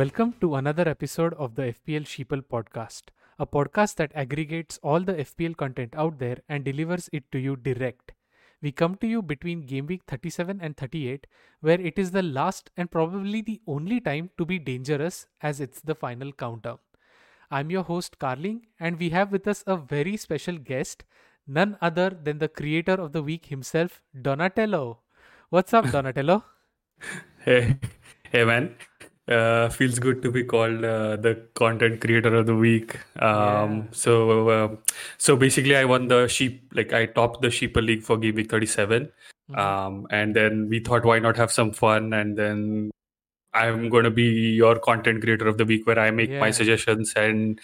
Welcome to another episode of the FPL Sheeple podcast, a podcast that aggregates all the FPL content out there and delivers it to you direct. We come to you between game week 37 and 38, where it is the last and probably the only time to be dangerous as it's the final countdown. I'm your host, Carling, and we have with us a very special guest, none other than the creator of the week himself, Donatello. What's up, Donatello? Hey, hey man. Uh, feels good to be called uh, the content creator of the week. Um, Yeah. so, uh, so basically, I won the sheep. Like I topped the Sheeple League for Game Week 37. Mhm. Um, and then we thought, why not have some fun? And then I'm going to be your content creator of the week, where I make my suggestions. And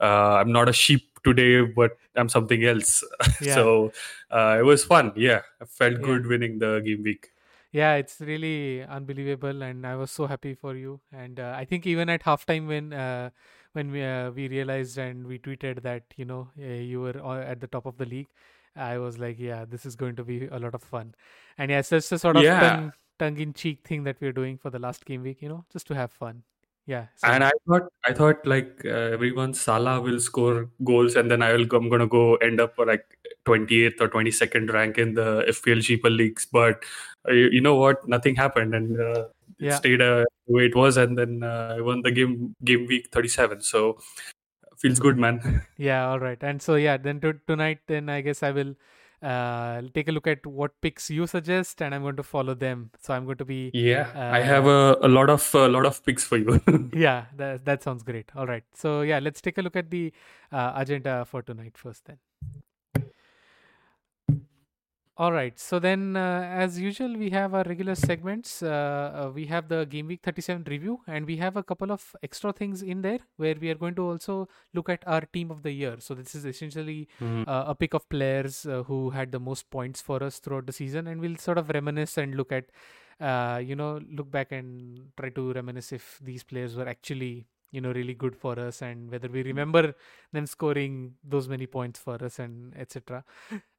uh, I'm not a sheep today, but I'm something else. Yeah. so uh, it was fun. Yeah, I felt Yeah. good winning the game week. Yeah, it's really unbelievable, and I was so happy for you. And uh, I think even at halftime, when uh, when we uh, we realized and we tweeted that you know uh, you were at the top of the league, I was like, yeah, this is going to be a lot of fun. And yeah, it's just a sort of Yeah. tongue tongue in cheek thing that we're doing for the last game week, you know, just to have fun. Yeah. So And I thought, I thought like uh, everyone, Salah will score goals, and then I will, I'm gonna go end up for like 28th or 22nd rank in the FPL Sheeple leagues. But uh, you, you know what? Nothing happened, and uh, it Yeah. stayed uh, the way it was, and then uh, I won the game game week 37. So feels good, man. Yeah, all right. And so yeah, then to, tonight, then I guess I will uh, take a look at what picks you suggest, and I'm going to follow them. So I'm going to be Yeah, I Uh, have a, a lot of a lot of picks for you. yeah, that that sounds great. All right. So yeah, let's take a look at the uh, agenda for tonight first then. All right. So then, uh, as usual, we have our regular segments. Uh, uh, we have the game week 37 review, and we have a couple of extra things in there where we are going to also look at our team of the year. So this is essentially Mhm. uh, a pick of players uh, who had the most points for us throughout the season, and we'll sort of reminisce and look at, uh, you know, look back and try to reminisce if these players were actually, you know, really good for us, and whether we remember them scoring those many points for us, and etc.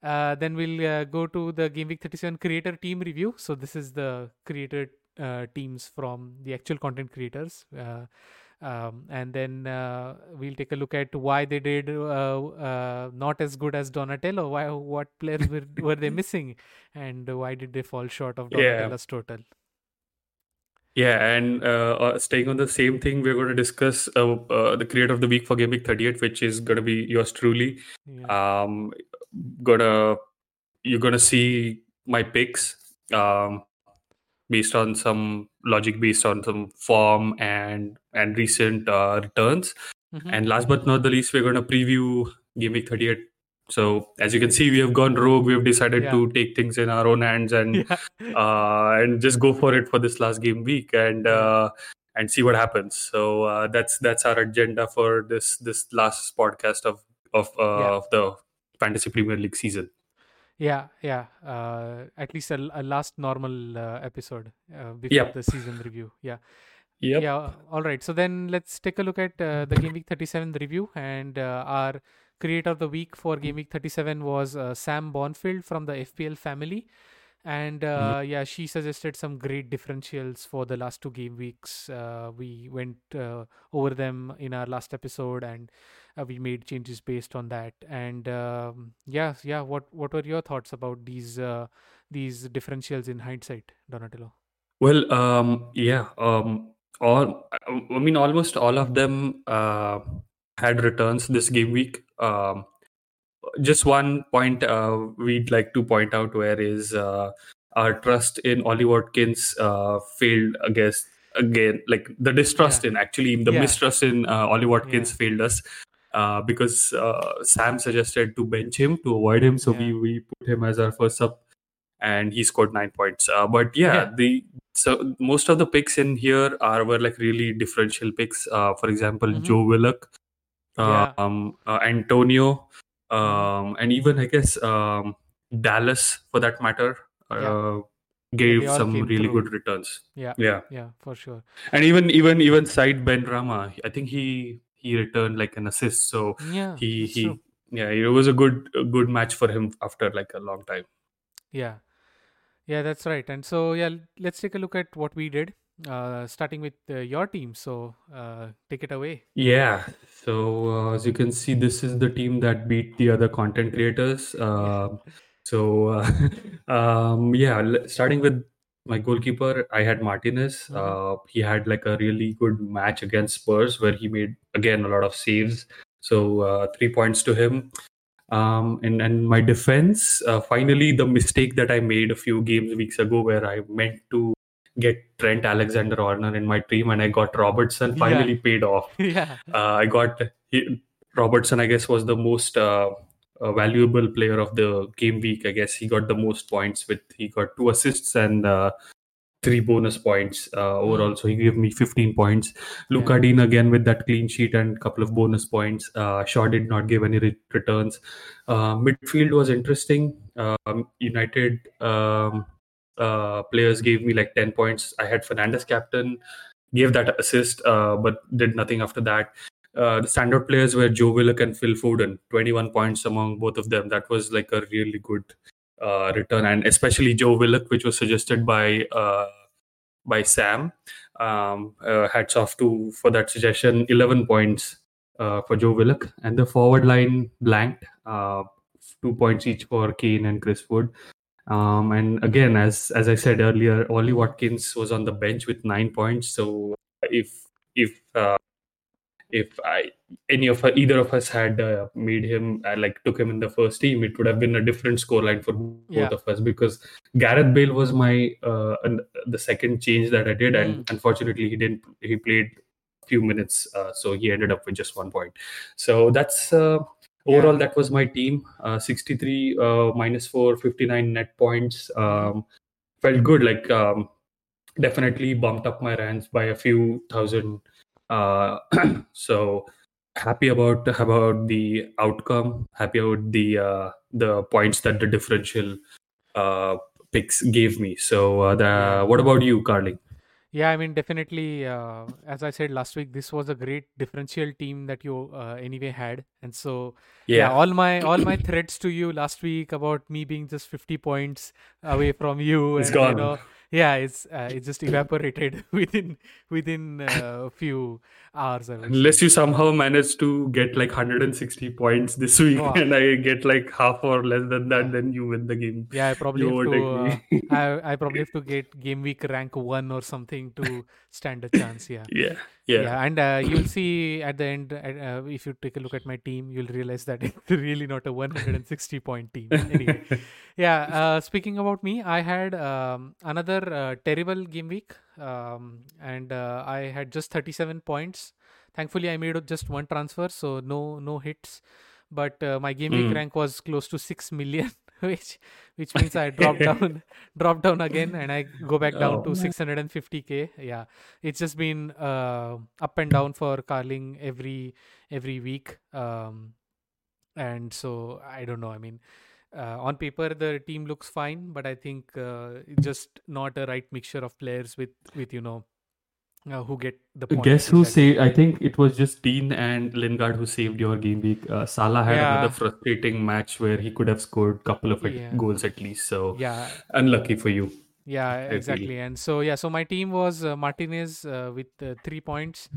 Uh, then we'll uh, go to the Game Week 37 creator team review. So this is the creator uh, teams from the actual content creators. Uh, um, and then uh, we'll take a look at why they did uh, uh, not as good as Donatello. Why, what players were, were they missing, and why did they fall short of Yeah. Donatello's total? Yeah, and uh, uh, staying on the same thing, we're going to discuss uh, uh, the creator of the week for Game Week 38, which is going to be yours truly. Yeah. Um, gonna you're gonna see my picks um, based on some logic, based on some form and and recent uh, returns. Mhm. And last but not the least, we're gonna preview Game Week 38. So as you can see, we have gone rogue. We have decided Yeah. to take things in our own hands and yeah. uh, and just go for it for this last game week and uh, and see what happens. So uh, that's that's our agenda for this this last podcast of of uh, Yeah. of the fantasy Premier League season. Yeah, yeah. Uh, at least a, a last normal uh, episode uh, before Yep. the season review. Yeah. Yep. Yeah. All right. So then let's take a look at uh, the Game Week 37 review. And uh, our creator of the week for Game Week 37 was uh, Sam Bonfield from the FPL family. And uh, yeah, she suggested some great differentials for the last two game weeks. Uh, we went uh, over them in our last episode, and uh, we made changes based on that. And um, yeah, yeah. What what were your thoughts about these uh, these differentials in hindsight, Donatello? Well, um, yeah. Um, all I mean, almost all of them uh, had returns this game week. Um, just one point uh, we'd like to point out where is uh, our trust in Ollie Watkins uh, failed against again like the distrust Yeah. in actually the Yeah. mistrust in uh, Ollie Watkins Yeah. failed us uh, because uh, Sam suggested to bench him to avoid him so we we put him as our first sub and he scored nine points uh, but yeah, the so most of the picks in here are were like really differential picks uh, for example Mhm. Joe Willock Yeah. um, uh, Antonio, Mhm. um, and even I guess um, Dallas, for that matter, Yeah. uh, gave some really through. good returns. Yeah. Yeah, Yeah, for sure. and even even even Saïd Benrahma, I think he he returned like an assist. So Yeah, he he true. yeah, it was a good a good match for him after like a long time. Yeah. Yeah, that's right. And so, yeah, let's take a look at what we did. Uh, starting with uh, your team. So uh, take it away. Yeah. So uh, as you can see, this is the team that beat the other content creators. Uh, so uh, um, yeah, starting with my goalkeeper, I had Martinez. Mhm. Uh, he had like a really good match against Spurs where he made again a lot of saves. So uh, three points to him. Um, and and my defense, uh, finally the mistake that I made a few games weeks ago, where I meant to get Trent Alexander Arnold in my team, and I got Robertson. Yeah. Finally paid off. yeah. Uh, I got he, Robertson. I guess was the most uh, uh, valuable player of the game week. I guess he got the most points with he got two assists and uh, three bonus points uh, overall. So he gave me 15 points. Lucas Yeah. Digne again with that clean sheet and couple of bonus points. Uh, Shaw did not give any re- returns. Uh, midfield was interesting. Um, United um, uh, players gave me like 10 points. I had Fernandes captain, gave that assist, uh, but did nothing after that. Uh, the standout players were Joe Willock and Phil Foden, 21 points among both of them. That was like a really good uh, return, and especially Joe Willock, which was suggested by uh, by Sam. Um, uh, hats off to for that suggestion. 11 points uh, for Joe Willock, and the forward line blanked. Uh, two points each for Kane and Chris Wood. Um, and again, as as I said earlier, Ollie Watkins was on the bench with nine points. So if if uh, if I any of either of us had uh, made him uh, like took him in the first team, it would have been a different scoreline for both Yeah. of us because Gareth Bale was my uh, an- the second change that I did, and Mm. unfortunately he didn't. He played a few minutes, uh, so he ended up with just one point. So that's uh, overall Yeah. that was my team. Uh, 63 uh, minus 4, 59 net points. Um, felt good. Like um, definitely bumped up my ranks by a few thousand. Uh, so happy about about the outcome. Happy about the uh, the points that the differential uh, picks gave me. So uh, the what about you, Carling? Yeah, I mean, definitely. Uh, as I said last week, this was a great differential team that you uh, anyway had, and so yeah. all my all my threats to you last week about me being just fifty points away from you, It's and you gone. know, yeah, it's uh, it just evaporated within within uh, a few hours. I would say. Unless you somehow manage to get like 160 points this week, Wow. and I get like half or less than that, then you win the game. Yeah, I probably You have to. Uh. I I probably have to get game week rank one or something to stand a chance. Yeah. yeah, yeah, Yeah, and uh, you'll see at the end, uh, if you take a look at my team, you'll realize that it's really not a 160 point team. Anyway, yeah. Uh, speaking about me, I had um, another uh, terrible game week, um, and uh, I had just 37 points. Thankfully, I made just one transfer, so no no hits. But uh, my game week Mm. rank was close to six million, which which means I dropped down dropped down again, and I go back down Oh, to man. 650k. Yeah, it's just been uh, up and down for Carling every every week. Um, and so I don't know. I mean, uh, on paper the team looks fine, but I think uh, just not a right mixture of players with with you know uh, who get the points. Guess who saved? I think it was just Digne and Lingard who saved your game week. Uh, Salah had Yeah. another frustrating match where he could have scored a couple of Yeah. goals at least. So Yeah, unlucky for you. Yeah, exactly. And so yeah, so my team was uh, Martinez uh, with uh, three points.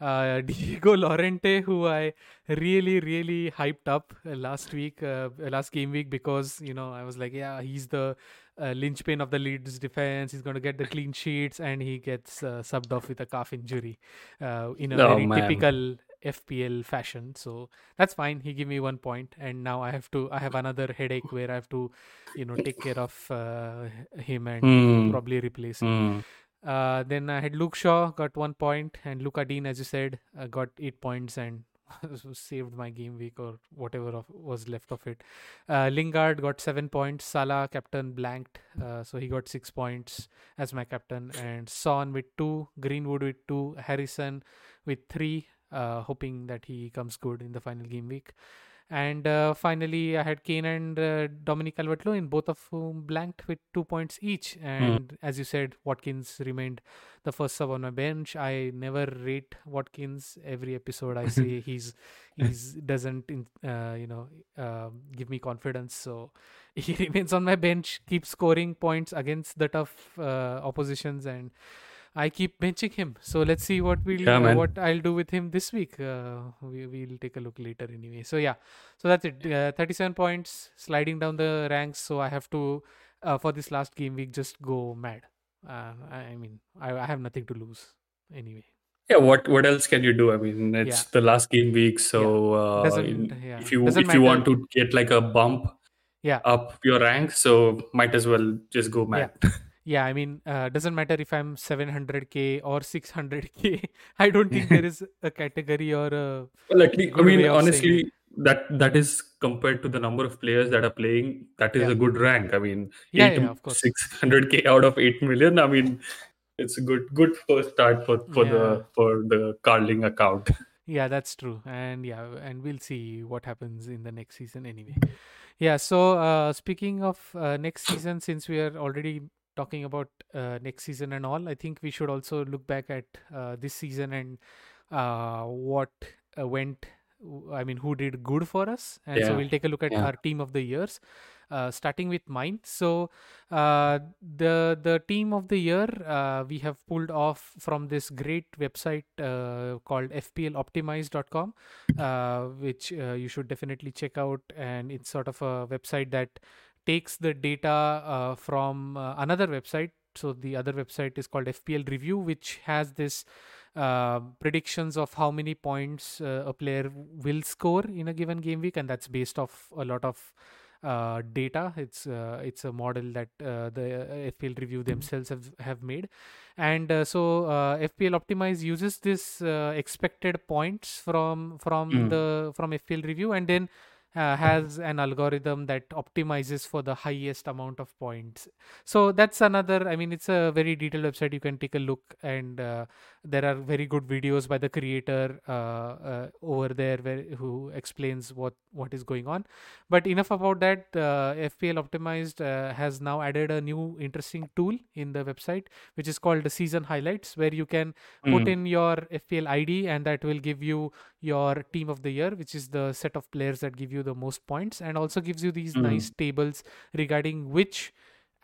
Uh, Diego Llorente, who I really, really hyped up last week, uh, last game week, because you know I was like, yeah, he's the uh, linchpin of the Leeds defense. He's going to get the clean sheets, and he gets uh, subbed off with a calf injury uh, in a Oh, very man. typical FPL fashion. So that's fine. He gave me one point, and now I have to. I have another headache where I have to, you know, take care of uh, him and Hmm. probably replace him. Hmm. Uh, then I had Luke Shaw got one point, and Lucas Digne, as you said, uh, got eight points and saved my game week or whatever of, was left of it. Uh, Lingard got seven points. Salah captain blanked, uh, so he got six points as my captain, and Son with two, Greenwood with two, Harrison with three. Uh, hoping that he comes good in the final game week. And uh, finally, I had Kane and uh, Dominic Calvert-Lewin, both of whom blanked with two points each. And as you said, Watkins remained the first sub on my bench. I never rate Watkins. Every episode, I say he's he's doesn't in- uh, you know uh, give me confidence. So he remains on my bench, keeps scoring points against the tough uh, oppositions, and I keep benching him. So let's see what we'll Yeah, uh, what I'll do with him this week. Uh, we we'll take a look later anyway. So yeah, so that's it. Uh, Thirty-seven points, sliding down the ranks. So I have to uh, for this last game week just go mad. Uh, I, mean, I, I have nothing to lose anyway. Yeah, what what else can you do? I mean, it's Yeah. the last game week, so uh, in- yeah, if you doesn't if you want to get like a bump Yeah. up your rank, so might as well just go mad. Yeah, I mean, uh, doesn't matter if I'm 700k or 600k. I don't think there is a category or a least, I mean, honestly, that that is compared to the number of players that are playing, that is Yeah. a good rank. I mean, Yeah, eight yeah, of course. six hundred k out of eight million. I mean, it's a good good first start for for Yeah. the for the Carling account. Yeah, that's true. And yeah, and we'll see what happens in the next season anyway. Yeah, so uh, speaking of uh, next season, since we are already talking about uh, next season and all, I think we should also look back at uh, this season and uh, what uh, went, I mean, who did good for us. And so we'll take a look at yeah. our team of the years. Uh, starting with mine, so uh, the the team of the year uh, we have pulled off from this great website uh, called fploptimize.com uh, which uh, you should definitely check out and it's sort of a website that takes the data uh, from uh, another website so the other website is called fpl review which has this uh, predictions of how many points uh, a player will score in a given game week and that's based off a lot of uh, data. It's uh, it's a model that uh, the FPL review themselves have, have made, and uh, so uh, FPL Optimize uses this uh, expected points from from Mm. the from FPL review, and then uh, has an algorithm that optimizes for the highest amount of points. So that's another. I mean, it's a very detailed website. You can take a look, and uh, there are very good videos by the creator uh, uh, over there where, who explains what what is going on but enough about that uh, fpl optimized uh, has now added a new interesting tool in the website which is called the season highlights where you can put Mm. in your fpl id and that will give you your team of the year which is the set of players that give you the most points and also gives you these Mm. nice tables regarding which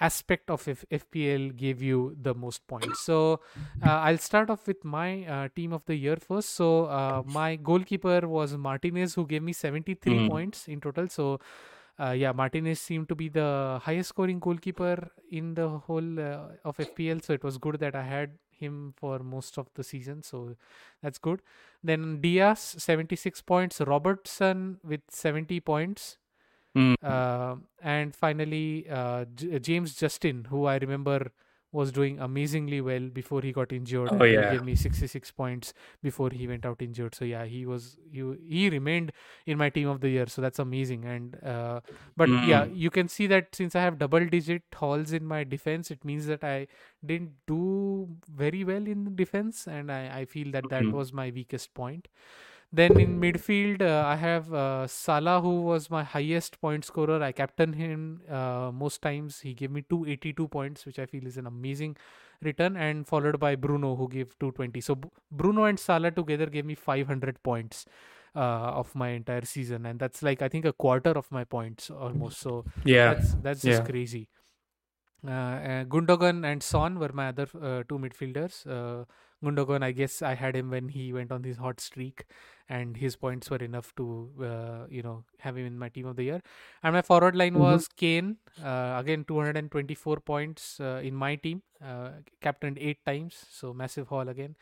aspect of F- fpl gave you the most points so uh, i'll start off with my uh, team of the year first so uh, my goalkeeper was martinez who gave me 73 Mm. points in total so uh, yeah martinez seemed to be the highest scoring goalkeeper in the whole uh, of fpl so it was good that i had him for most of the season so that's good. Then dias 76 points. Robertson with 70 points. Mm. uh, and finally uh, J- James Justin, who I remember was doing amazingly well before he got injured. Oh, yeah. he gave me 66 points before he went out injured. So yeah, he was he, he remained in my team of the year. So that's amazing. And uh, but yeah, Mm. you can see that since I have double digit hauls in my defense, it means that I didn't do very well in defense, and I, I feel that that Mhm. was my weakest point. Then in midfield, uh, I have uh, Salah, who was my highest point scorer. I captained him uh, most times. He gave me 282 points, which I feel is an amazing return, and followed by Bruno, who gave 220. So B- Bruno and Salah together gave me 500 points uh, of my entire season, and that's like I think a quarter of my points almost. So Yeah. that's that's just Yeah. crazy. Uh, uh, Gundogan and Son were my other uh, two midfielders. Uh, Gundogan, I guess I had him when he went on his hot streak, and his points were enough to, uh, you know, have him in my team of the year. And my forward line Mhm. was Kane. Uh, again, 224 points uh, in my team. Uh, captained eight times, so massive haul again.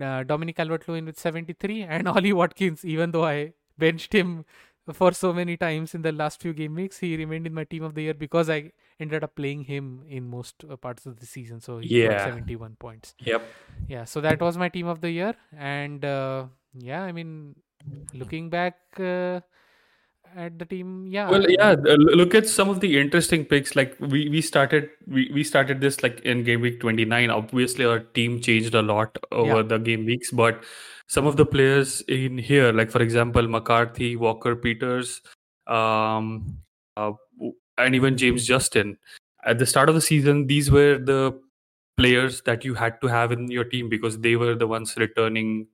Uh, Dominic Calvert-Lewin with 73, and Ollie Watkins. Even though I benched him for so many times in the last few game weeks, he remained in my team of the year because I ended up playing him in most uh, parts of the season. So he got Yeah. 71 points. Yep. Yeah, so that was my team of the year, and uh, yeah, I mean, looking back uh, at the team, yeah, Well, yeah. Look at some of the interesting picks. Like we we started we, we started this like in game week twenty nine. Obviously, our team changed a lot over Yeah. the game weeks, but some of the players in here, like for example, McCarthy, Walker, Peters, um, uh, and even James Justin. At the start of the season, these were the players that you had to have in your team because they were the ones returning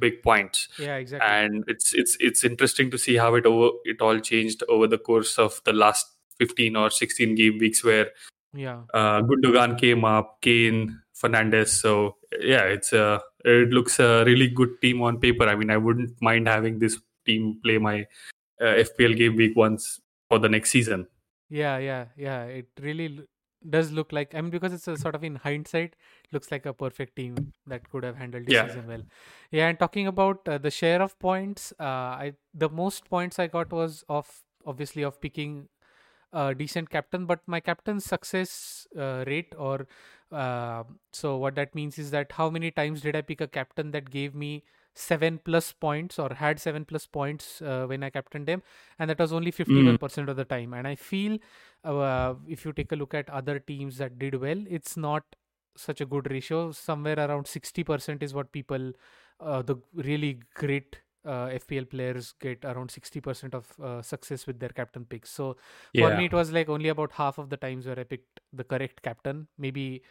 big points yeah, exactly. and it's it's it's interesting to see how it over it all changed over the course of the last 15 or 16 game weeks where yeah, uh, Gundogan came up, Kane, Fernandes. So yeah, it's a it looks a really good team on paper. I mean, I wouldn't mind having this team play my uh, FPL game week once for the next season. Yeah, yeah, yeah. It really l- does look like. I mean, because it's a sort of in hindsight, looks like a perfect team that could have handled the Yeah. season well. Yeah, and talking about uh, the share of points, uh, I the most points I got was of obviously of picking a decent captain, but my captain's success uh, rate or uh, so what that means is that how many times did I pick a captain that gave me seven plus points or had seven plus points uh, when I captained them, and that was only fifty-one percent of the time. And I feel uh, if you take a look at other teams that did well, it's not such a good ratio. Somewhere around sixty percent is what people, uh, the really great uh, FPL players get around 60% of uh, success with their captain picks. So for me, it was like only about half of the times where I picked the correct captain. Maybe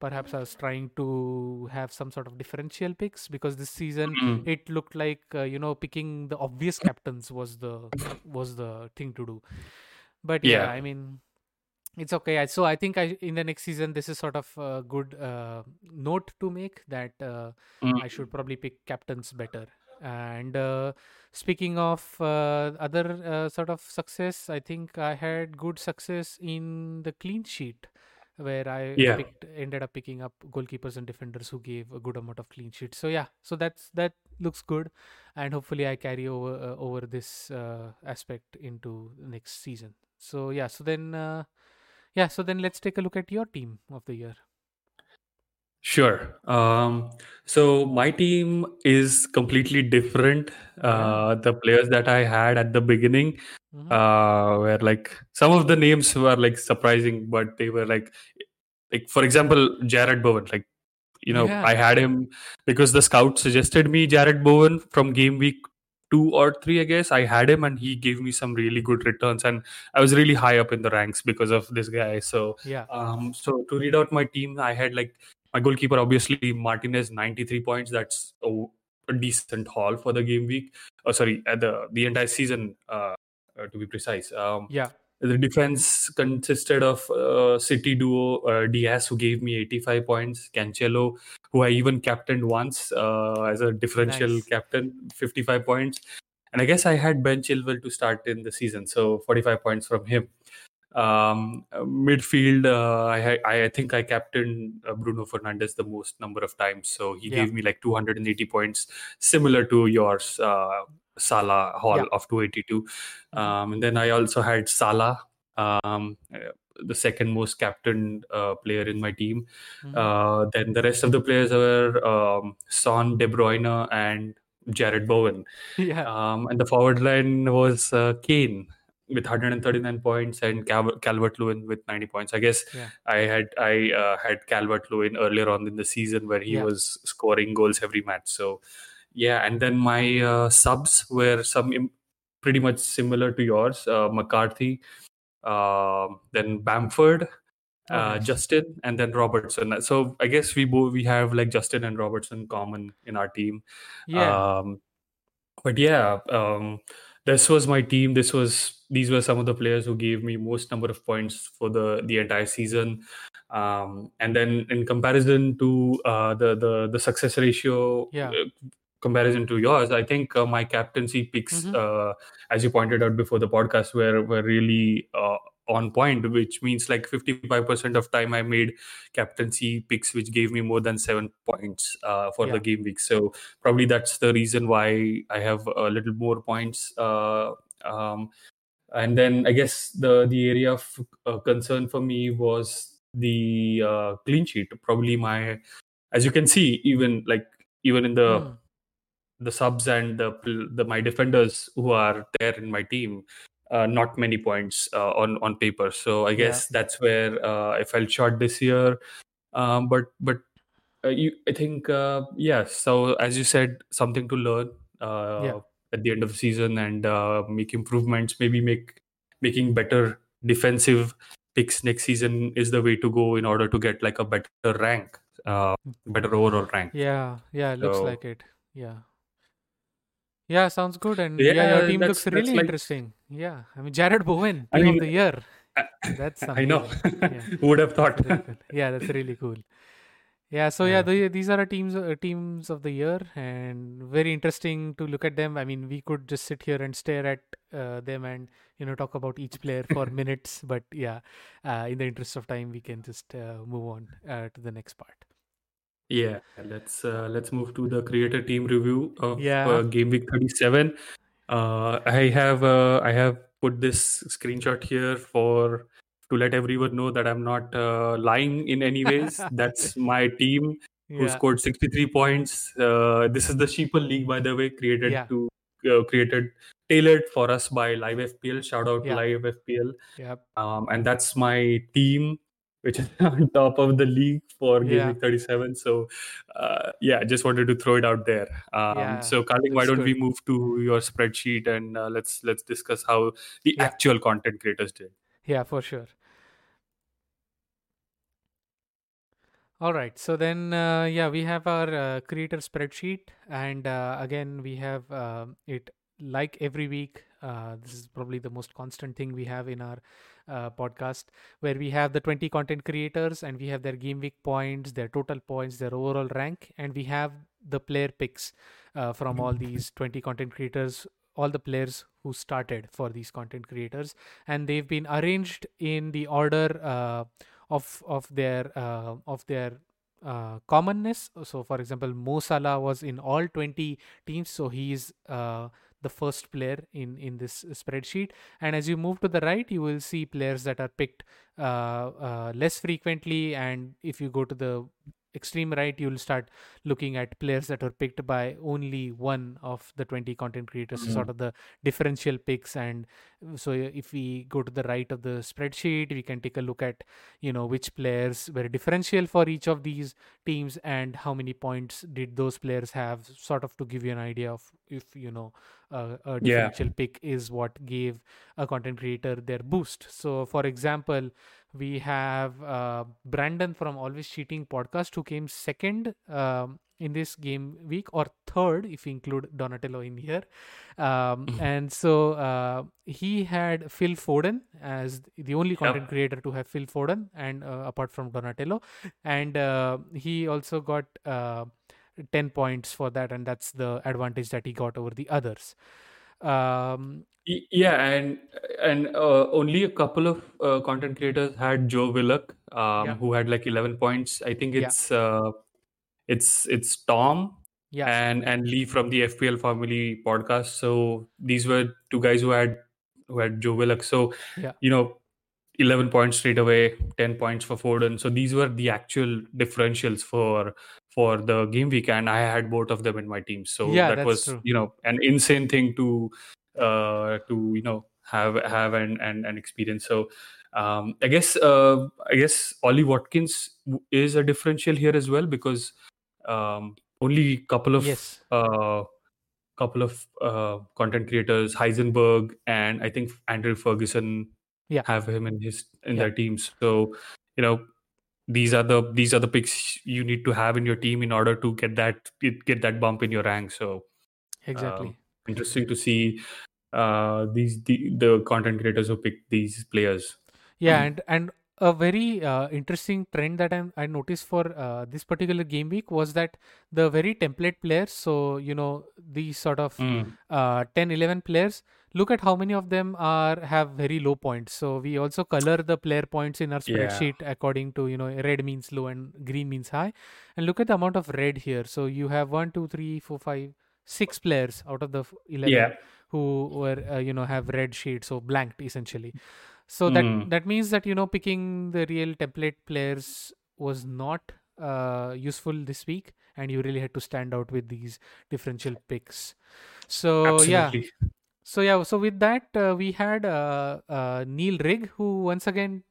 perhaps I was trying to have some sort of differential picks because this season Mm. it looked like uh, you know picking the obvious captains was the was the thing to do. But yeah, Yeah. I mean it's okay. So I think I in the next season this is sort of a good uh, note to make that uh, Mm. I should probably pick captains better. And uh, speaking of uh, other uh, sort of success, I think I had good success in the clean sheet, where I Yeah. picked, ended up picking up goalkeepers and defenders who gave a good amount of clean sheets. So yeah, so that's that looks good, and hopefully I carry over uh, over this uh, aspect into next season. So yeah, so then uh, yeah, so then let's take a look at your team of the year. Sure. Um, so my team is completely different. Uh, the players that I had at the beginning Mhm. uh, were like some of the names were like surprising, but they were like, like for example, Jarrod Bowen. Like you know, Yeah. I had him because the scout suggested me Jarrod Bowen from game week two or three, I guess. I had him and he gave me some really good returns, and I was really high up in the ranks because of this guy. So Yeah. um, so to read out my team, I had like my goalkeeper, obviously Martinez, 93 points. That's a, a decent haul for the game week. Oh, sorry, uh, the the entire season, uh, uh, to be precise. Um, Yeah. the defense consisted of uh, City duo uh, Dias, who gave me 85 points, Cancelo, who I even captained once uh, as a differential Nice. captain, 55 points. And I guess I had Ben Chilwell to start in the season, so 45 points from him. Um, uh, midfield, uh, I, I think I captained uh, Bruno Fernandes the most number of times, so he Yeah. gave me like 280 points, similar to yours, uh, Salah haul Yeah. of 282. Mhm. Um, and then I also had Salah, um, uh, the second most captained uh, player in my team. Mhm. Uh, then the rest of the players were um, Son, De Bruyne, and Jarrod Bowen. yeah. Um, and the forward line was uh, Kane with 139 points and Calvert Lewin with 90 points. I guess Yeah. I had I uh, had Calvert Lewin earlier on in the season where he Yeah. was scoring goals every match. So yeah, and then my uh, subs were some Im- pretty much similar to yours. Uh, McCarthy, um then Bamford, Oh, uh, nice. Justin, and then Robertson. So I guess we both we have like Justin and Robertson common in our team. Yeah. Um, but yeah, um, this was my team. This was these were some of the players who gave me most number of points for the the entire season. Um, and then in comparison to uh, the the the success ratio, Yeah. uh, comparison to yours, I think uh, my captaincy picks, Mhm. uh, as you pointed out before the podcast, were were really uh, on point. Which means like fifty five percent of time I made captaincy picks, which gave me more than seven points uh, for Yeah. the game week. So probably that's the reason why I have a little more points. Uh, um, and then I guess the the area of uh, concern for me was the uh, clean sheet. Probably my, as you can see, even like even in the Hmm. the subs and the the my defenders who are there in my team, uh, not many points uh, on on paper. So I Yeah. guess that's where uh, I fell short this year. Um, but but uh, you, I think, uh, yeah. So as you said, something to learn uh, Yeah. at the end of the season and uh, make improvements. Maybe make making better defensive picks next season is the way to go in order to get like a better rank, uh, better overall rank. Yeah. Yeah. Looks So- like it. Yeah. Yeah. Sounds good. And yeah, Yeah, your team looks really like- interesting. Yeah. I mean, Jarrod Bowen, I mean, of the year. That's I know. Yeah. Who would have thought? That's cool. Yeah, that's really cool. Yeah, so yeah, Yeah. the, these are our teams uh, teams of the year, and very interesting to look at them. I mean, we could just sit here and stare at uh, them and you know talk about each player for minutes, but yeah, uh, in the interest of time, we can just uh, move on uh, to the next part. Yeah, let's uh, let's move to the creator team review of Yeah. uh, game week 37. Uh, I have uh, I have put this screenshot here for to let everyone know that I'm not uh, lying in any ways. That's my team who yeah, scored 63 points. Uh, this is the Sheeple League, by the way, created Yeah. to uh, created tailored for us by Live FPL. Shout out Yeah. to Live FPL. yeah, Um, and that's my team, which is on top of the league for game Yeah. week 37. So, uh, yeah, just wanted to throw it out there. Um, Yeah, so, Karlik, why don't we move to your spreadsheet and uh, let's let's discuss how the Yeah. actual content creators did. yeah, for sure. All right. So then, uh, yeah, we have our uh, creator spreadsheet, and uh, again, we have um it like every week. Uh, this is probably the most constant thing we have in our uh, podcast, where we have the 20 content creators, and we have their game week points, their total points, their overall rank, and we have the player picks uh, from all these 20 content creators all the players who started for these content creators and they've been arranged in the order uh, of of their uh, of their uh, commonness. So, for example, Mo Salah was in all 20 teams, so he's uh, the first player in in this spreadsheet. And as you move to the right, you will see players that are picked uh, uh, less frequently. And if you go to the extreme right, you'll start looking at players that were picked by only one of the 20 content creators, Mhm. sort of the differential picks. And so, if we go to the right of the spreadsheet, we can take a look at you know which players were differential for each of these teams and how many points did those players have sort of to give you an idea of if you know uh, a Yeah. differential pick is what gave a content creator their boost so for example we have uh, brandon from always cheating podcast who came second um, in this game week or third if you include donatello in here um, Mhm. and so uh, he had phil foden as the only content Yep. creator to have phil foden and uh, apart from donatello and uh, he also got uh, 10 points for that and that's the advantage that he got over the others um, Yeah, and and uh, only a couple of uh, content creators had Joe Willock, um, Yeah. who had like 11 points. I think Yeah. it's uh, it's it's Tom yeah and and Lee from the FPL Family podcast. So these were two guys who had who had Joe Willock. So Yeah. you know, 11 points straight away, 10 points for Foden. So these were the actual differentials for for the game week, and I had both of them in my team. So Yeah, that was true. you know an insane thing to uh to you know have have and and, and experience. So um I guess uh I guess Ollie Watkins is a differential here as well because um only couple of yes uh couple of uh, content creators, Heisenberg and I think Andrew Ferguson Yeah. have him in his in Yeah. their teams. So you know these are the these are the picks you need to have in your team in order to get that get, that bump in your rank. So exactly um, interesting to see uh, these the, the content creators who pick these players. yeah and and a very uh, interesting trend that I, I noticed for uh, this particular game week was that the very template players so you know these sort of Mm. uh, 10 11 players look at how many of them are have very low points so we also color the player points in our Yeah. spreadsheet according to you know red means low and green means high and look at the amount of red here so you have one two three four five six players out of the 11 Yeah. who were uh, you know have red shade so blanked essentially so that Mm. that means that you know picking the real template players was not uh, useful this week and you really had to stand out with these differential picks. So yeah. So yeah so with that uh, we had uh, uh, neil rigg who once again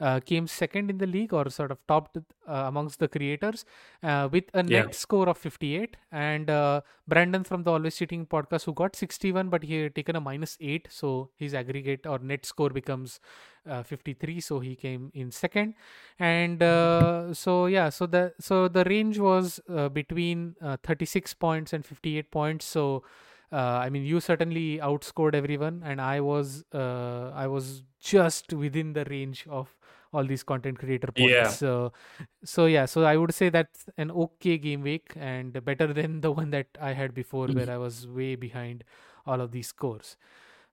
uh, came second in the league or sort of topped uh, amongst the creators uh, with a Yeah. net score of 58 and uh, brandon from the always cheating podcast who got 61 but he had taken a minus 8 so his aggregate or net score becomes uh, 53 so he came in second. And uh, so yeah so the so the range was uh, between uh, 36 points and 58 points. So I mean, you certainly outscored everyone, and I was uh, I was just within the range of all these content creator points. Yeah. So, so yeah, so I would say that's an okay game week and better than the one that I had before, Mm. where I was way behind all of these scores.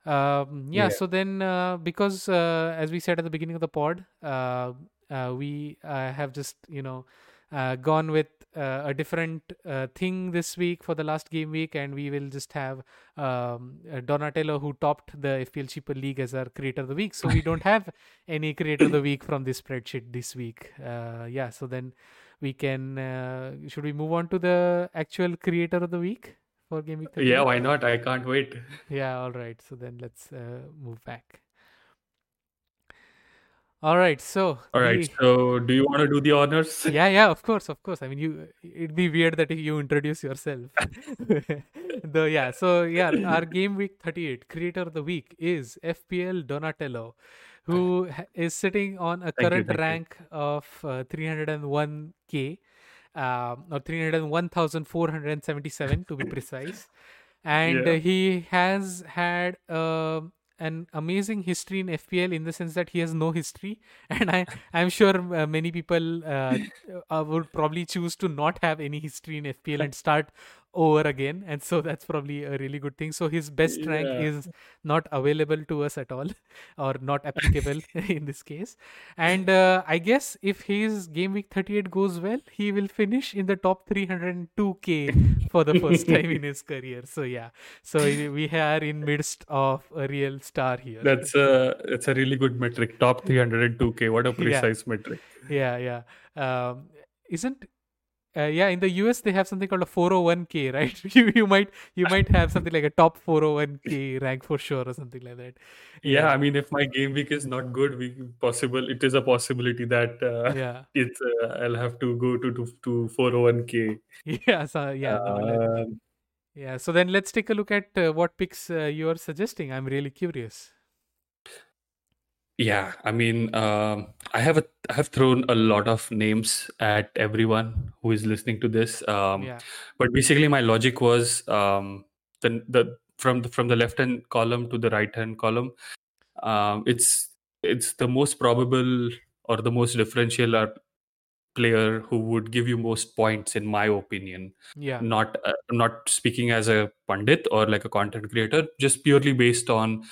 Um, yeah, Yeah. so then uh, because uh, as we said at the beginning of the pod, uh, uh, we uh, have just you know uh, gone with uh, a different uh, thing this week for the last game week, and we will just have um, uh, Donatello who topped the FPL Sheeple League as our creator of the week. So we don't have any creator of the week from this spreadsheet this week. Uh, yeah, so then we can uh, should we move on to the actual creator of the week for game week? 38? Yeah, why not? I can't wait. Yeah, all right. So then let's uh, move back. All right. So All right. So, do you want to do the honors? yeah, yeah, of course, of course. I mean, you it'd be weird that you introduce yourself. the yeah, so yeah, our game week 38 creator of the week is FPL Donatello, who is sitting on a Thank current you. rank of uh, 301k, um, or 301,477 to be precise, and Yeah. uh, he has had um an amazing history in FPL in the sense that he has no history, and I I'm sure uh, many people uh, uh, would probably choose to not have any history in FPL and start over again, and so that's probably a really good thing. So his best rank is not available to us at all, or not applicable in this case. And uh, I guess if his game week 38 goes well, he will finish in the top 302k for the first time in his career. So yeah, so we are in midst of a real star here. That's a that's a really good metric. Top 302k. What a Yeah. precise metric. yeah yeah um isn't uh, yeah in the us they have something called a 401k right? You, you might you might have something like a top 401k rank for sure or something like that. Yeah, Yeah. I mean, if my game week is not good, we possible it is a possibility that uh, yeah. it's uh, I'll have to go to to, to 401k. yeah so yeah no, Um, yeah so then let's take a look at uh, what picks uh, you are suggesting. I'm really curious Yeah, I mean, um, I have a I have thrown a lot of names at everyone who is listening to this. Um, yeah but basically, my logic was um, the the from the from the left hand column to the right hand column. Um, it's it's the most probable or the most differential uh, player who would give you most points, in my opinion. yeah Not uh, not speaking as a pundit or like a content creator, just purely based on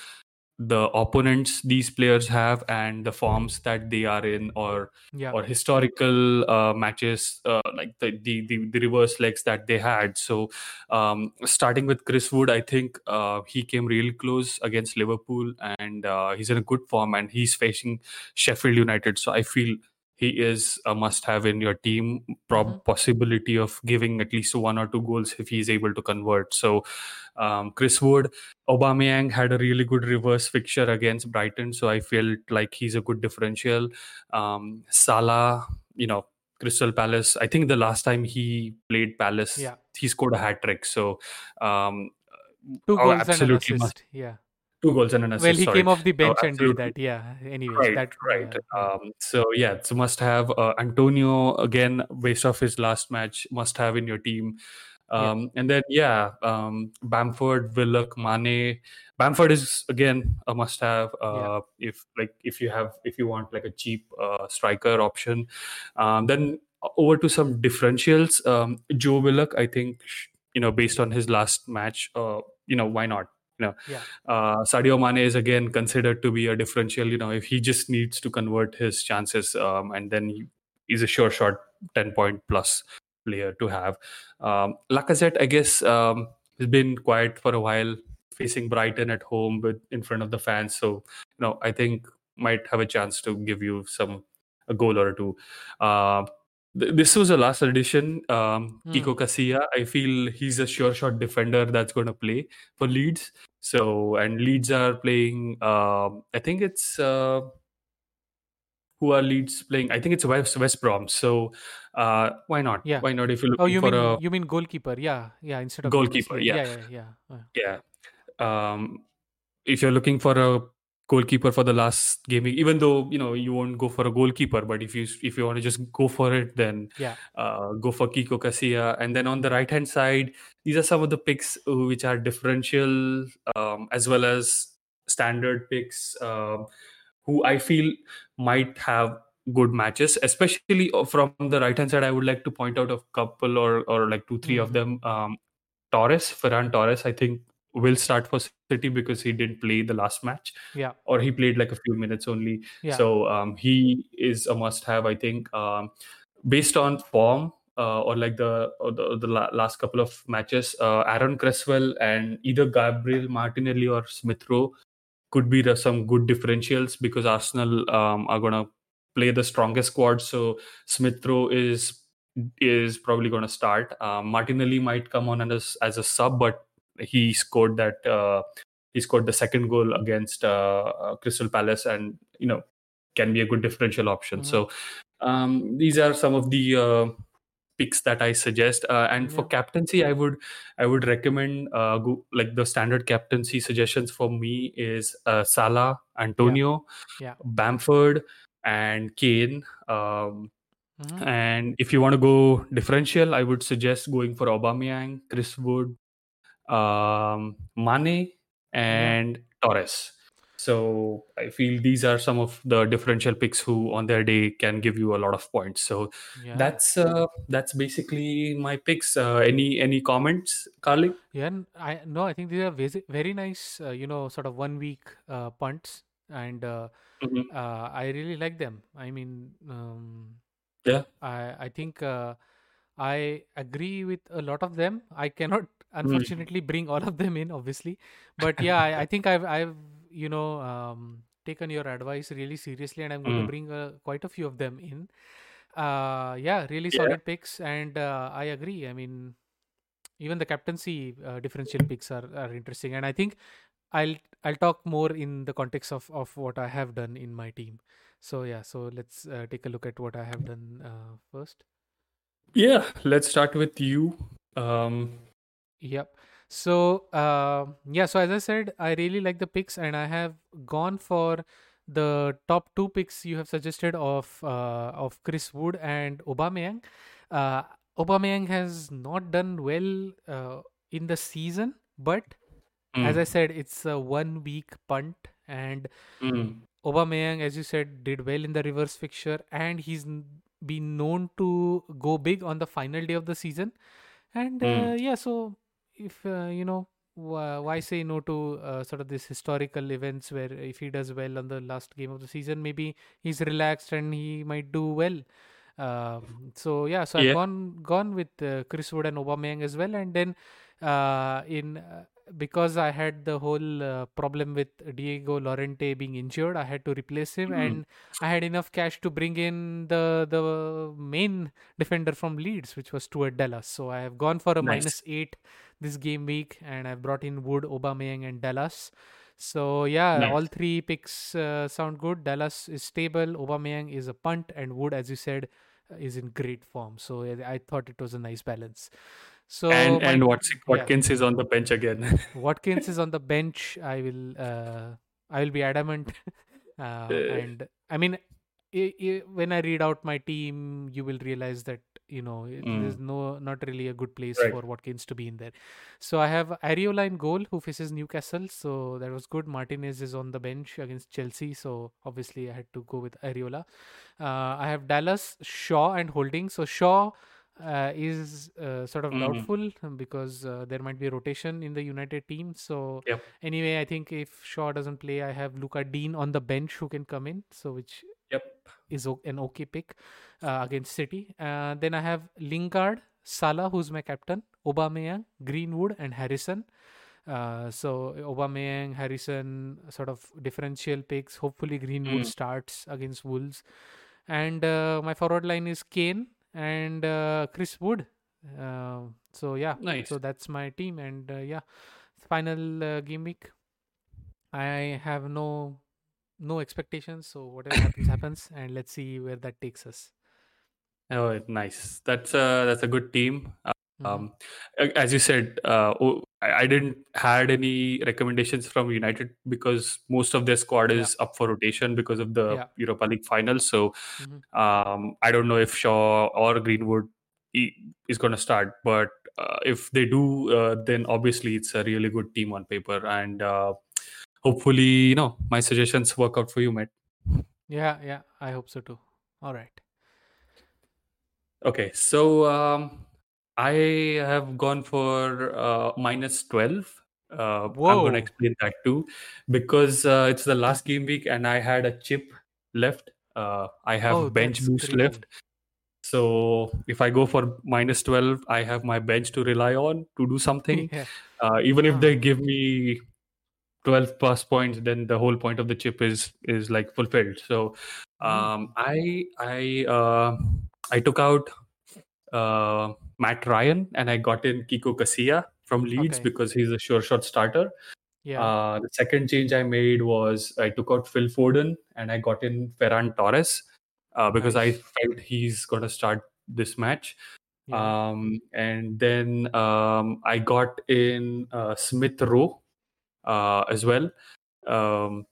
the opponents these players have and the forms that they are in or yeah. or historical uh, matches uh, like the, the the the reverse legs that they had. So um, starting with chris wood i think uh, he came real close against liverpool and uh, he's in a good form and he's facing sheffield united. So i feel he is a must have in your team prob- Mhm. possibility of giving at least one or two goals if he's able to convert. So um, chris wood Aubameyang had a really good reverse fixture against Brighton, so I felt like he's a good differential. Um, Salah, you know, Crystal Palace. I think the last time he played Palace, Yeah. he scored a hat trick. So, um, two oh, goals and an absolutely assist must- yeah two goals and an assist. well he sorry. came off the bench and did that yeah Anyway, Right, that right. yeah. Um, so yeah, it's a must have. Uh, Antonio again, based off his last match, must have in your team. Yeah. Um, And then yeah, um, Bamford, Willock, Mane. Bamford is again a must have. Uh, If like if you have if you want like a cheap uh, striker option, um, then over to some differentials. Um, Joe Willock, I think you know based on his last match, uh, you know why not. You know, Yeah. uh, Sadio Mane is again considered to be a differential. You know, if he just needs to convert his chances, um, and then he is a sure shot ten point plus player to have. Um, Lacazette, I guess, um, has been quiet for a while, facing Brighton at home with in front of the fans. So, you know, I think might have a chance to give you some a goal or two. Uh, th- this was the last edition. Um, Hmm. Kiko Casilla, I feel he's a sure shot defender that's going to play for Leeds. So, and Leeds are playing. Um, I think it's uh, who are Leeds playing? I think it's West West Brom. So, uh, why not? Yeah. Why not? If you're looking oh you for mean a you mean goalkeeper yeah yeah instead of Goalkeeper, yeah yeah. yeah yeah, yeah. yeah um if you're looking for a goalkeeper for the last game even though you know you won't go for a goalkeeper but if you if you want to just go for it then Yeah. uh, go for Kiko Casilla and then on the right hand side these are some of the picks uh, which are differential um, as well as standard picks um, who I feel might have good matches, especially uh, from the right hand side. I would like to point out a couple or or like two, 3 of Mhm. them. Um, Torres, Ferran Torres, I think will start for City because he didn't play the last match Yeah. or he played like a few minutes only. Yeah. So um, he is a must-have, I think. Um, based on form uh, or like the or the, the la- last couple of matches, uh, Aaron Cresswell and either Gabriel Martinelli or Smith Rowe could be the, some good differentials because Arsenal um, are gonna play the strongest squad. So Smith Rowe is is probably going to start. Um, Martinelli might come on as as a sub, but he scored that uh, he scored the second goal against uh, uh, Crystal Palace, and you know can be a good differential option. Mhm. So um, these are some of the uh, picks that I suggest. Uh, and for captaincy, I would I would recommend uh, go, like the standard captaincy suggestions for me is uh, Salah, Antonio, Yeah. Bamford, and Kane. Um, Mhm. and if you want to go differential, I would suggest going for Aubameyang, Chris Wood, um, Mane, and Torres. So I feel these are some of the differential picks who, on their day, can give you a lot of points. So Yeah. that's uh, that's basically my picks. Uh, any any comments, Carly? Yeah, I no, I think these are very nice. Uh, you know, sort of one week uh, punts, and uh, Mhm. uh, I really like them. I mean, um, Yeah. I I think uh, I agree with a lot of them. I cannot unfortunately bring all of them in, obviously, but yeah, I, I think I've I've you know um, taken your advice really seriously, and I'm going to Mm. bring uh, quite a few of them in. Uh, yeah, really Yeah. solid picks, and uh, I agree. I mean, even the captaincy uh, differential picks are, are interesting and i think i'll i'll talk more in the context of of what i have done in my team so yeah so let's uh, take a look at what i have done uh, first Yeah. Let's start with you. Um, Yep. So, uh, yeah, so as I said, I really like the picks, and I have gone for the top two picks you have suggested of uh, of Chris Wood and Aubameyang. Uh, Aubameyang has not done well uh, in the season, but as mm, I said, it's a one week punt, and mm, Aubameyang, as you said, did well in the reverse fixture, and he's been known to go big on the final day of the season. And uh, mm, yeah, so if uh, you know, why say no to uh, sort of this historical events where if he does well on the last game of the season, maybe he's relaxed and he might do well. Um, so yeah, so I've gone gone with uh, Chris Wood and Aubameyang as well, and then uh, in uh, because I had the whole uh, problem with Diego Llorente being injured, I had to replace him, mm, and I had enough cash to bring in the the main defender from Leeds, which was Stuart Dallas. So I have gone for a Nice. minus eight this game week, and I've brought in Wood, Aubameyang, and Dallas. So yeah, Nice. all three picks uh, sound good. Dallas is stable, Aubameyang is a punt, and Wood, as you said, uh, is in great form. So I, I thought it was a nice balance. So and my and yeah. Watkins is on the bench again. Watkins is on the bench. I will uh, I will be adamant. uh, Uh, and I mean, i i when I read out my team, you will realize that you know it- there's mm, no not really a good place right. for Watkins to be in there. So I have Areola in goal who faces Newcastle. So that was good. Martinez is on the bench against Chelsea. So obviously I had to go with Areola. Uh, I have Dallas, Shaw, and Holding. So Shaw uh, is uh, sort of Mm, doubtful because uh, there might be a rotation in the United team. So yep. anyway, I think if Shaw doesn't play, I have Lucas Digne on the bench who can come in. So which Yep. is o- an okay pick uh, against City. Uh, then I have Lingard, Salah, who's my captain, Aubameyang, Greenwood, and Harrison. Uh, so Aubameyang, Harrison, sort of differential picks. Hopefully Greenwood Mm, starts against Wolves. And uh, my forward line is Kane and uh, Chris Wood. Uh, so yeah, nice. so that's my team. And uh, yeah, final uh, game week. I have no no expectations. So whatever happens, happens, and let's see where that takes us. Oh, nice. That's a that's a good team. Mhm. Um, as you said, uh, I didn't had any recommendations from United because most of their squad Yeah, is up for rotation because of the yeah. Europa League final. So hmm um, I don't know if Shaw or Greenwood is going to start, but uh, if they do, uh, then obviously it's a really good team on paper, and uh, hopefully, you know, my suggestions work out for you, Matt. Yeah, yeah, I hope so too. All right. Okay, so um, I have gone for uh, minus 12. Uh, I'm going to Whoa. explain that too because uh, it's the last game week and I had a chip left. Uh, I have Oh, bench that's boost crazy. left. So if I go for minus 12, I have my bench to rely on to do something. yeah. Uh, even if Huh. they give me 12 plus points, then the whole point of the chip is is like fulfilled. So um, I I uh, I took out uh, Matt Ryan and I got in Kiko Casilla from Leeds Okay. because he's a sure shot starter. Yeah. Uh, the second change I made was I took out Phil Foden and I got in Ferran Torres uh, because I felt he's going to start this match. yeah. Um, and then um, I got in uh, Smith Rowe uh, as well. Um,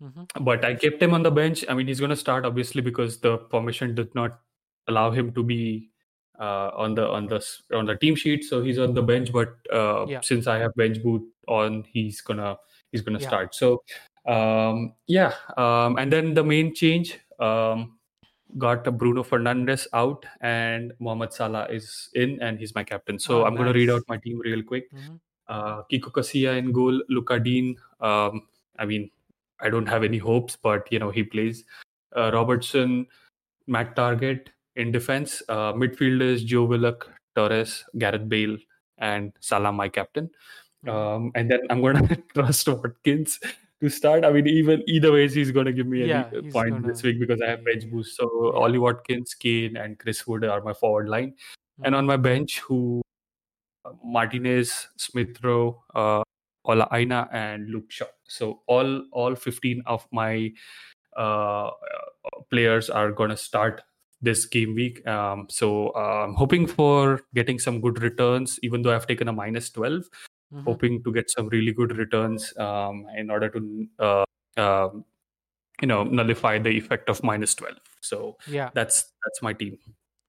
hmm but I kept him on the bench. I mean, he's going to start obviously because the formation did not allow him to be uh, on the on the on the team sheet, so he's on the bench. But uh, Yeah. since I have bench boot on, he's gonna he's gonna Yeah. start. So um, yeah, um, and then the main change um, got Bruno Fernandes out, and Mohamed Salah is in, and he's my captain. So Oh, I'm gonna read out my team real quick. hmm Uh, Kiko Casilla in goal, Lucas Digne. Um, I mean, I don't have any hopes, but you know he plays. Uh, Robertson, Matt Targett in defense. Uh, midfielders Joe Willock, Torres, Gareth Bale, and Salah, my captain. Um, and then I'm gonna trust Watkins to start. I mean, even either ways, he's gonna give me Yeah, any point this gonna week because I have be- bench boost. So yeah. Ollie Watkins, Kane, and Chris Wood are my forward line. And Mhm. on my bench, who uh, Martinez, Smith Rowe, uh, Ola Aina, and Luke Shaw. So all all 15 of my uh, uh, players are going to start this game week. Um, so uh, I'm hoping for getting some good returns, even though I've taken a minus 12. Mhm. Hoping to get some really good returns um, in order to, uh, um, you know, nullify the effect of minus 12. So Yeah. that's that's my team.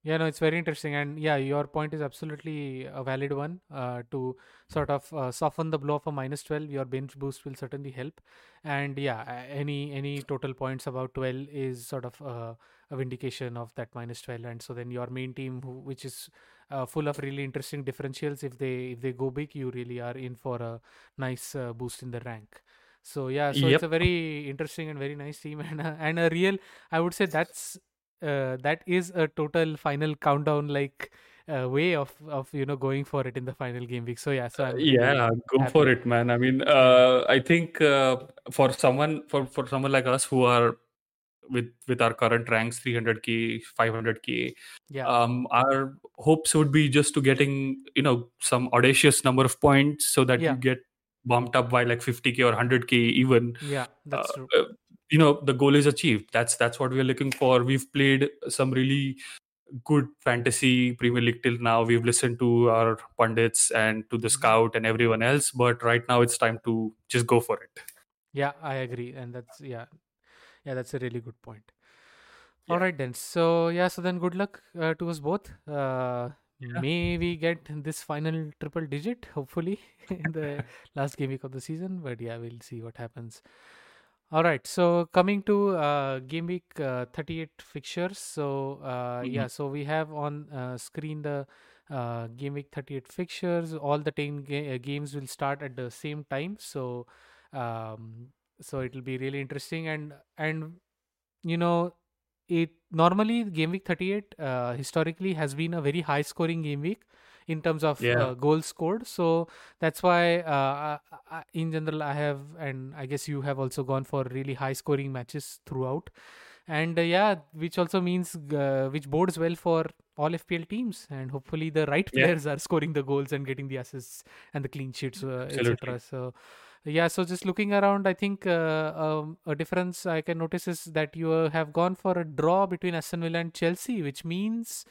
Yeah, no, it's very interesting, and yeah, your point is absolutely a valid one. Uh, to sort of uh, soften the blow of a minus twelve, your bench boost will certainly help. And yeah, any any total points about twelve is sort of uh, vindication of that minus twelve. And so then your main team, who, which is uh, full of really interesting differentials, if they if they go big, you really are in for a nice uh, boost in the rank. So yeah, so it's a very interesting and very nice team, and a, and a real, I would say that's uh, that is a total final countdown like uh, way of of you know going for it in the final game week. So yeah, so really Yeah, go happy. for it, man. I mean, uh, I think uh, for someone for for someone like us who are with with our current ranks 300k 500k Yeah, um our hopes would be just to getting you know some audacious number of points so that Yeah. you get bumped up by like 50k or 100k even. Yeah, that's uh, true. uh, you know the goal is achieved. That's that's what we're looking for. We've played some really good fantasy premier league till now. We've listened to our pundits and to the Mhm. scout and everyone else but right now it's time to just go for it. Yeah, I agree, and that's yeah, yeah, that's a really good point. Yeah. All right then. So yeah, so then good luck uh, to us both. Uh, Yeah. May we get this final triple digit, hopefully, in the last game week of the season. But yeah, we'll see what happens. All right. So coming to uh, game week uh, 38 fixtures. So uh, Mhm. yeah, so we have on uh, screen the uh, game week 38 fixtures. All the 10 ga- uh, games will start at the same time. So um, so it'll be really interesting and and you know it normally game week 38 uh, historically has been a very high scoring game week in terms of Yeah. uh, goals scored so that's why uh, I- I- in general i have and i guess you have also gone for really high scoring matches throughout and uh, yeah which also means uh, which bodes well for all fpl teams and hopefully the right Yeah. players are scoring the goals and getting the assists and the clean sheets uh, etc so yeah so just looking around i think uh, um, a difference i can notice is that you uh, have gone for a draw between aston villa and chelsea which means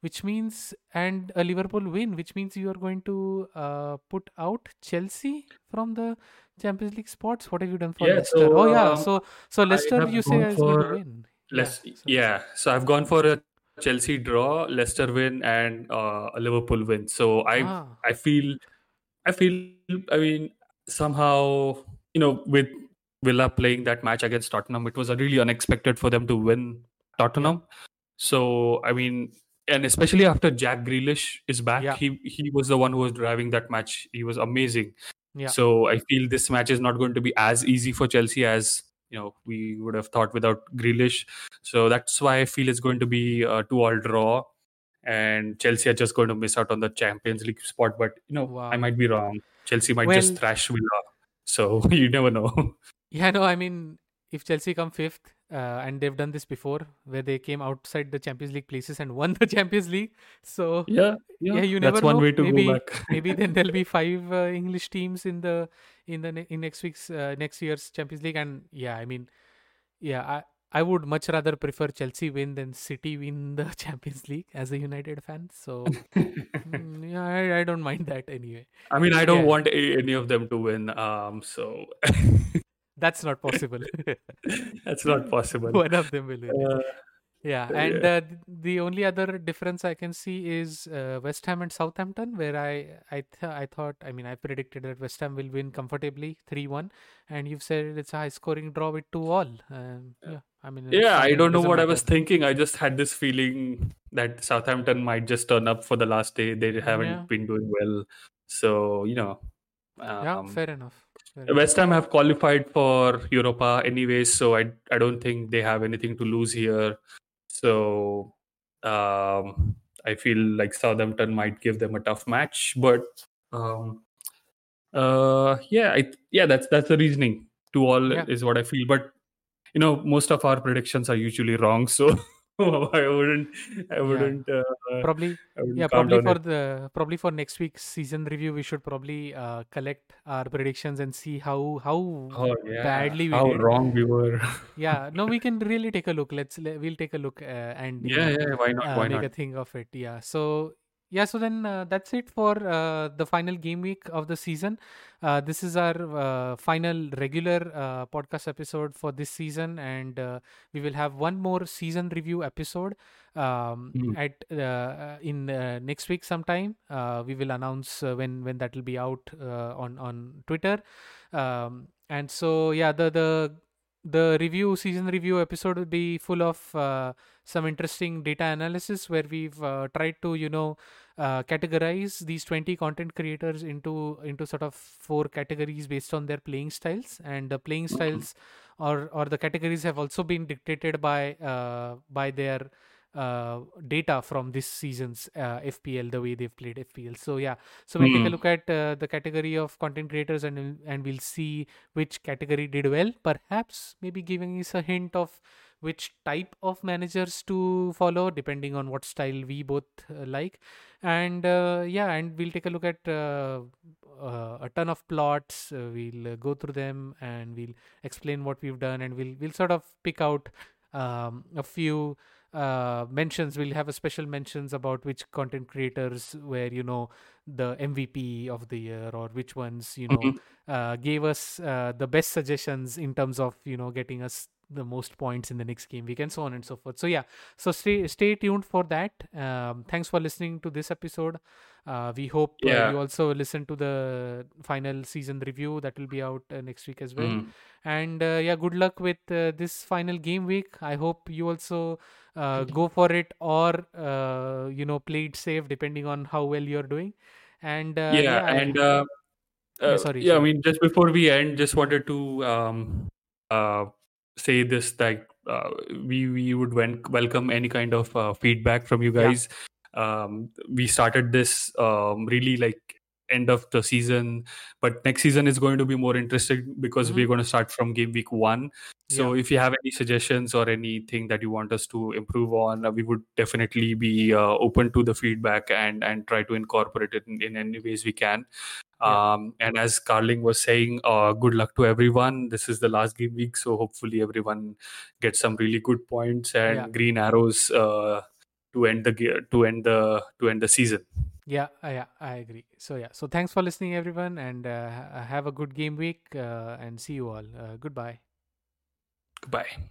which means and a liverpool win which means you are going to uh, put out chelsea from the champions league spots. What have you done for Yeah, leicester? so, oh yeah um, so so leicester you say is going to win. Let's, so- yeah, so I've gone for a Chelsea draw, Leicester win, and uh, a Liverpool win. So I ah, I feel I feel I mean somehow you know with Villa playing that match against Tottenham, it was really unexpected for them to win Tottenham. So I mean, and especially after Jack Grealish is back, Yeah. he he was the one who was driving that match. He was amazing. Yeah. So I feel this match is not going to be as easy for Chelsea as you know we would have thought without Grealish. So that's why I feel it's going to be a two-all draw, and Chelsea are just going to miss out on the Champions League spot. But you know, I might be wrong. Chelsea might Well- just thrash Villa. So you never know. Yeah, no, I mean, if Chelsea come fifth, uh, and they've done this before, where they came outside the Champions League places and won the Champions League. So yeah, yeah. Yeah, you that's never one way to Maybe- go back. maybe then there'll be five uh, English teams in the in the ne- in next week's uh, next year's Champions League. And yeah, I mean, yeah, I I would much rather prefer Chelsea win than City win the Champions League as a United fan. So mm, yeah, I, I don't mind that anyway. I mean, I don't Yeah. want a, any of them to win. Um, so That's not possible. that's not possible. One of them will win. Uh, Yeah, and yeah. uh, the only other difference I can see is uh, West Ham and Southampton, where I I th- I thought I mean I predicted that West Ham will win comfortably three one, and you've said it's a high scoring draw with two all. Um, yeah, I mean yeah, I don't know what I was thinking. I just had this feeling that Southampton might just turn up for the last day. They haven't Yeah. been doing well, so you know. Yeah, Um, fair enough. Fair enough. West Ham have qualified for Europa anyway, so I I don't think they have anything to lose here. So um, I feel like Southampton might give them a tough match, but um, uh, yeah, I yeah that's that's the reasoning. to all Yeah. is what I feel, but you know most of our predictions are usually wrong, so I wouldn't I wouldn't uh, Probably wouldn't yeah probably for it. the probably for next week's season review we should probably uh, collect our predictions and see how how Oh yeah, badly we how did. wrong we were. yeah no we can really take a look let's le- we'll take a look uh, and yeah, yeah, why not? uh, Why make not? a thing of it yeah so yeah so then uh, that's it for uh, the final game week of the season. Uh, this is our uh, final regular uh, podcast episode for this season and uh, we will have one more season review episode um, Hmm. at uh, in uh, next week sometime. Uh, we will announce uh, when when that will be out uh, on on twitter. Um, and so yeah the the the review season review episode will be full of uh, some interesting data analysis where we've uh, tried to you know uh, categorize these 20 content creators into into sort of four categories based on their playing styles. And the playing styles or or the categories have also been dictated by uh, by their uh, data from this season's uh, FPL, the way they've played FPL. So yeah, so we'll take a look at uh, the category of content creators and we'll- and we'll see which category did well. Perhaps maybe giving us a hint of which type of managers to follow, depending on what style we both uh, like. And uh, yeah, and we'll take a look at uh, uh, a ton of plots. Uh, we'll go through them and we'll explain what we've done, and we'll we'll sort of pick out um, a few uh, mentions. We'll have a special mentions about which content creators were you know the MVP of the year or which ones you know Mhm. uh, gave us uh, the best suggestions in terms of you know getting us the most points in the next game week and so on and so forth. So yeah. So stay stay tuned for that. Um, thanks for listening to this episode. Uh, we hope uh, you also listen to the final season review that will be out uh, next week as well. Mm. and uh, yeah good luck with uh, this final game week. I hope you also uh, go for it or uh, you know play it safe depending on how well you're doing. And uh, yeah, I- and uh, Yeah, uh, sorry, yeah, I mean, just before we end, just wanted to um, uh, say this that uh, we we would wen- welcome any kind of uh, feedback from you Yeah. guys. Um, we started this um, really like end of the season, but next season is going to be more interesting because Mhm. we're going to start from game week one. So if you have any suggestions or anything that you want us to improve on, uh, we would definitely be uh, open to the feedback and and try to incorporate it in, in any ways we can. Um, and as Carling was saying, uh, good luck to everyone. This is the last game week, so hopefully everyone gets some really good points and Yeah. green arrows uh, to end the ge- to end the to end the season. Yeah, uh, yeah, I agree. So yeah, so thanks for listening, everyone, and uh, have a good game week, uh, and see you all. Uh, goodbye. Goodbye.